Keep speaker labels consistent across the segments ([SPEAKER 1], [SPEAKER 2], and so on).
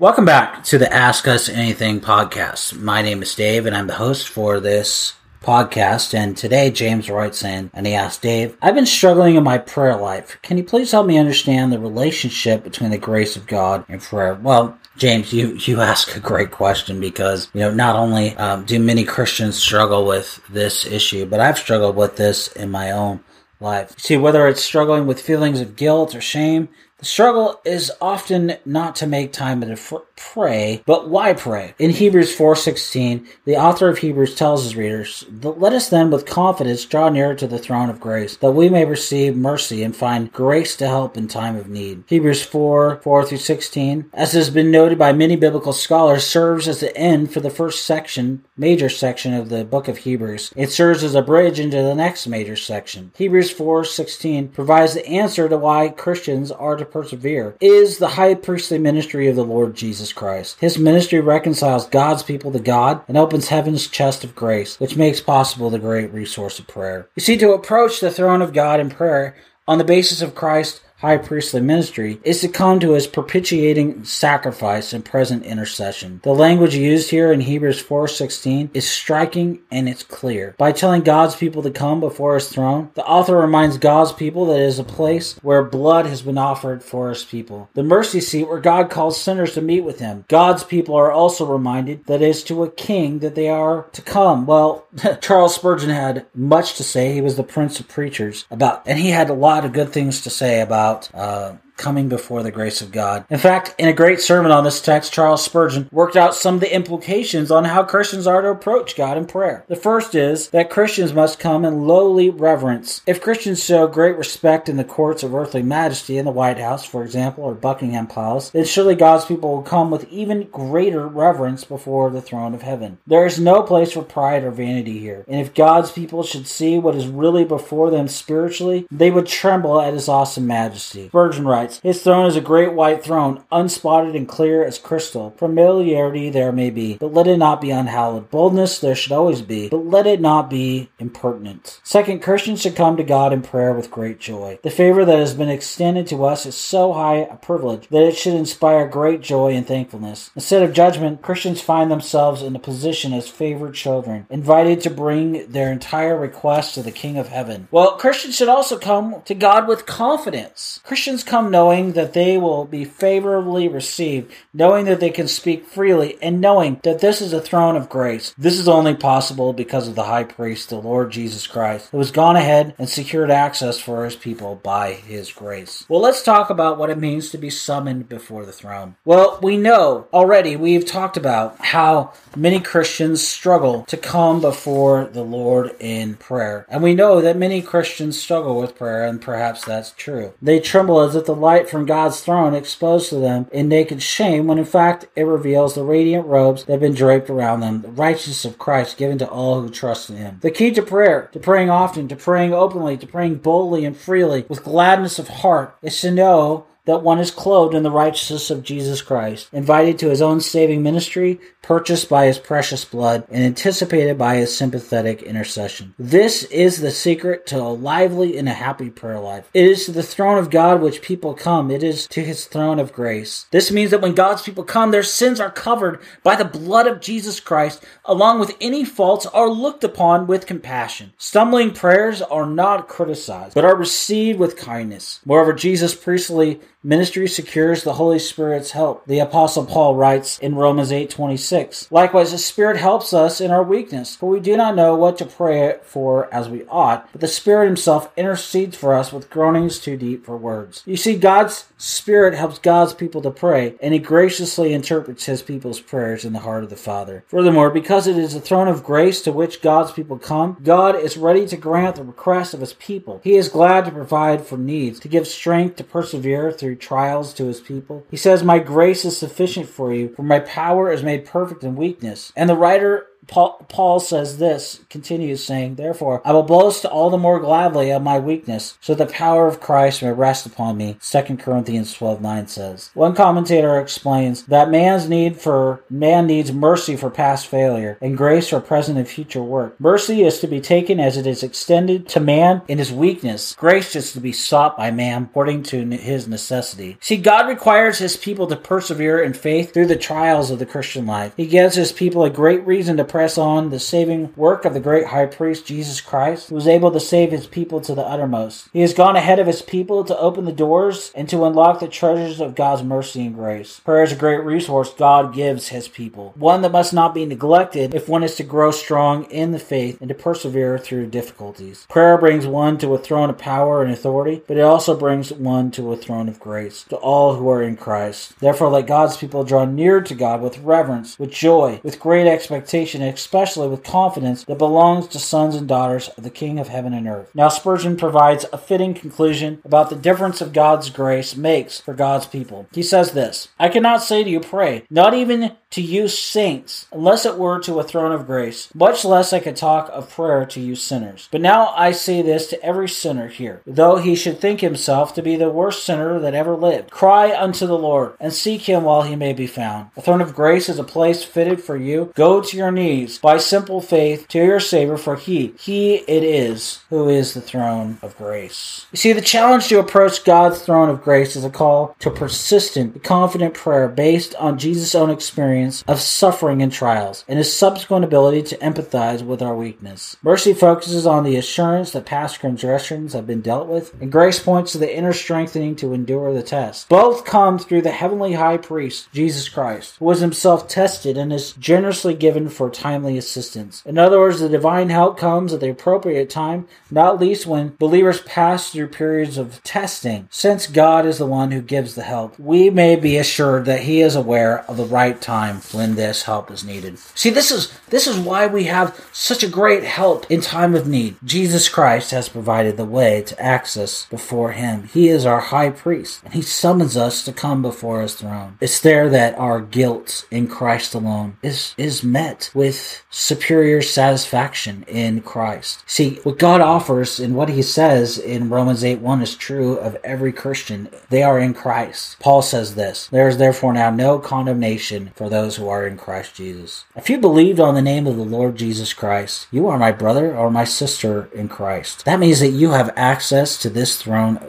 [SPEAKER 1] Welcome back to the Ask Us Anything podcast. My name is Dave, and I'm the host for this podcast. And today, James writes in and he asks Dave, I've been struggling in my prayer life. Can you please help me understand the relationship between the grace of God and prayer? Well, James, you, you ask a great question because, you know, not only um, do many Christians struggle with this issue, but I've struggled with this in my own life. See, whether it's struggling with feelings of guilt or shame, the struggle is often not to make time to pray, but why pray? In Hebrews 4:16, the author of Hebrews tells his readers, "Let us then with confidence draw near to the throne of grace, that we may receive mercy and find grace to help in time of need." Hebrews 4 4 through 16, as has been noted by many biblical scholars, serves as the end for the first section, major section of the book of Hebrews. It serves as a bridge into the next major section. Hebrews 4:16 provides the answer to why Christians are to persevere is the high priestly ministry of the Lord Jesus Christ. His ministry reconciles God's people to God and opens heaven's chest of grace, which makes possible the great resource of prayer. You see, to approach the throne of God in prayer on the basis of Christ high priestly ministry is to come to his propitiating sacrifice and present intercession. The language used here in Hebrews 4:16 is striking and it's clear. By telling God's people to come before his throne, the author reminds God's people that it is a place where blood has been offered for his people. The mercy seat where God calls sinners to meet with him. God's people are also reminded that it is to a king that they are to come. Well, Charles Spurgeon had much to say. He was the prince of preachers about and he had a lot of good things to say about about uh, coming before the grace of God. In fact, in a great sermon on this text, Charles Spurgeon worked out some of the implications on how Christians are to approach God in prayer. The first is that Christians must come in lowly reverence. If Christians show great respect in the courts of earthly majesty in the White House, for example, or Buckingham Palace, then surely God's people will come with even greater reverence before the throne of heaven. There is no place for pride or vanity here. And if God's people should see what is really before them spiritually, they would tremble at his awesome majesty. Spurgeon writes, His throne is a great white throne, unspotted and clear as crystal. Familiarity there may be, but let it not be unhallowed. Boldness there should always be, but let it not be impertinent. Second, Christians should come to God in prayer with great joy. The favor that has been extended to us is so high a privilege that it should inspire great joy and thankfulness. Instead of judgment, Christians find themselves in a position as favored children, invited to bring their entire request to the King of Heaven. Well, Christians should also come to God with confidence. Christians come knowing that they will be favorably received, knowing that they can speak freely, and knowing that this is a throne of grace. This is only possible because of the high priest, the Lord Jesus Christ, who has gone ahead and secured access for his people by his grace. Well, let's talk about what it means to be summoned before the throne. Well, we know already, we've talked about how many Christians struggle to come before the Lord in prayer. And we know that many Christians struggle with prayer, and perhaps that's true. They tremble as if the light from God's throne exposed to them in naked shame, when in fact it reveals the radiant robes that have been draped around them, the righteousness of Christ given to all who trust in Him. The key to prayer, to praying often, to praying openly, to praying boldly and freely, with gladness of heart, is to know that one is clothed in the righteousness of Jesus Christ, invited to his own saving ministry, purchased by his precious blood, and anticipated by his sympathetic intercession. This is the secret to a lively and a happy prayer life. It is to the throne of God which people come. It is to his throne of grace. This means that when God's people come, their sins are covered by the blood of Jesus Christ, along with any faults are looked upon with compassion. Stumbling prayers are not criticized, but are received with kindness. Moreover, Jesus priestly Ministry secures the Holy Spirit's help. The apostle Paul writes in Romans 8:26. Likewise the Spirit helps us in our weakness, for we do not know what to pray for as we ought, but the Spirit himself intercedes for us with groanings too deep for words. You see God's Spirit helps God's people to pray, and he graciously interprets his people's prayers in the heart of the Father. Furthermore, because it is the throne of grace to which God's people come, God is ready to grant the requests of his people. He is glad to provide for needs, to give strength to persevere through through trials to his people. He says, My grace is sufficient for you, for my power is made perfect in weakness. And the writer Paul, Paul says this, continues saying, Therefore, I will boast all the more gladly of my weakness, so the power of Christ may rest upon me. 2 Corinthians 12 9 says. One commentator explains that man's need for man needs mercy for past failure and grace for present and future work. Mercy is to be taken as it is extended to man in his weakness. Grace is to be sought by man according to his necessity. See, God requires his people to persevere in faith through the trials of the Christian life. He gives his people a great reason to press on the saving work of the great high priest Jesus Christ, who was able to save his people to the uttermost. He has gone ahead of his people to open the doors and to unlock the treasures of God's mercy and grace. Prayer is a great resource God gives his people, one that must not be neglected if one is to grow strong in the faith and to persevere through difficulties. Prayer brings one to a throne of power and authority, but it also brings one to a throne of grace to all who are in Christ. Therefore, let God's people draw near to God with reverence, with joy, with great expectation, especially with confidence that belongs to sons and daughters of the King of heaven and earth. Now, Spurgeon provides a fitting conclusion about the difference of God's grace makes for God's people. He says this I cannot say to you, pray, not even to you saints, unless it were to a throne of grace. Much less I could talk of prayer to you sinners. But now I say this to every sinner here, though he should think himself to be the worst sinner that ever lived. Cry unto the Lord, and seek him while he may be found. A throne of grace is a place fitted for you. Go to your knees by simple faith to your Savior, for he, he it is who is the throne of grace. You see, the challenge to approach God's throne of grace is a call to persistent, confident prayer based on Jesus' own experience experience of suffering and trials, and his subsequent ability to empathize with our weakness. Mercy focuses on the assurance that past transgressions have been dealt with, and grace points to the inner strengthening to endure the test. Both come through the heavenly high priest, Jesus Christ, who was himself tested and is generously given for timely assistance. In other words, the divine help comes at the appropriate time, not least when believers pass through periods of testing. Since God is the one who gives the help, we may be assured that he is aware of the right time time when this help is needed. See, this is this is why we have such a great help in time of need. Jesus Christ has provided the way to access before him. He is our high priest, and he summons us to come before his throne. It's there that our guilt in Christ alone is is met with superior satisfaction in Christ. See, what God offers and what he says in Romans 8 1 is true of every Christian. They are in Christ. Paul says this There is therefore now no condemnation for those those who are in Christ Jesus. If you believed on the name of the Lord Jesus Christ, you are my brother or my sister in Christ. That means that you have access to this throne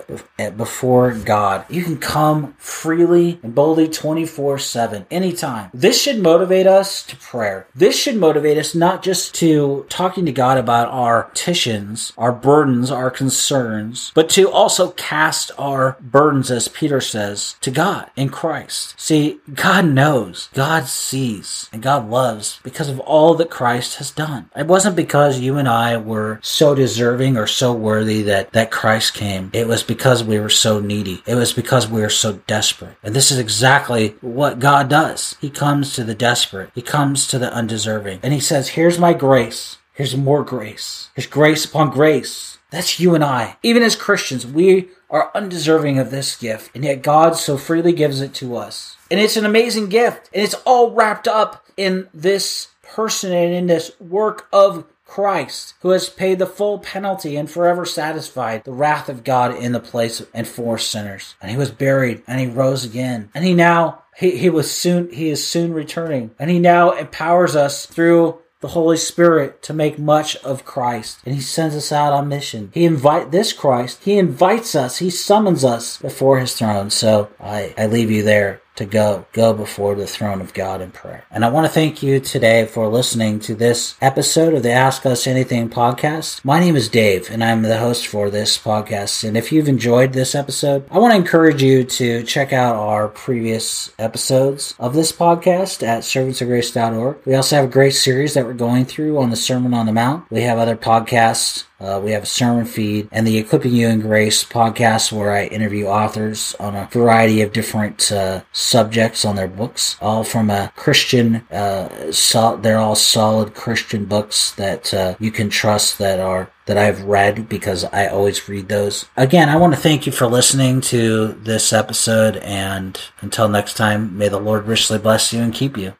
[SPEAKER 1] before God. You can come freely and boldly 24 7, anytime. This should motivate us to prayer. This should motivate us not just to talking to God about our petitions, our burdens, our concerns, but to also cast our burdens, as Peter says, to God in Christ. See, God knows. God God sees and God loves because of all that Christ has done. It wasn't because you and I were so deserving or so worthy that, that Christ came. It was because we were so needy. It was because we were so desperate. And this is exactly what God does. He comes to the desperate. He comes to the undeserving. And he says, here's my grace. Here's more grace. Here's grace upon grace. That's you and I. Even as Christians, we are undeserving of this gift, and yet God so freely gives it to us. And it's an amazing gift. And it's all wrapped up in this person and in this work of Christ, who has paid the full penalty and forever satisfied the wrath of God in the place and for sinners. And he was buried and he rose again. And he now he, he was soon he is soon returning. And he now empowers us through the Holy Spirit to make much of Christ. And he sends us out on mission. He invite this Christ, he invites us, he summons us before his throne. So I, I leave you there to go, go before the throne of God in prayer. And I want to thank you today for listening to this episode of the Ask Us Anything podcast. My name is Dave and I'm the host for this podcast. And if you've enjoyed this episode, I want to encourage you to check out our previous episodes of this podcast at servantsofgrace.org. We also have a great series that we're going through on the Sermon on the Mount. We have other podcasts uh, we have a sermon feed and the Equipping You in Grace podcast where I interview authors on a variety of different uh, subjects on their books, all from a Christian, uh, sol- they're all solid Christian books that uh, you can trust that are that I've read because I always read those. Again, I want to thank you for listening to this episode and until next time, may the Lord richly bless you and keep you.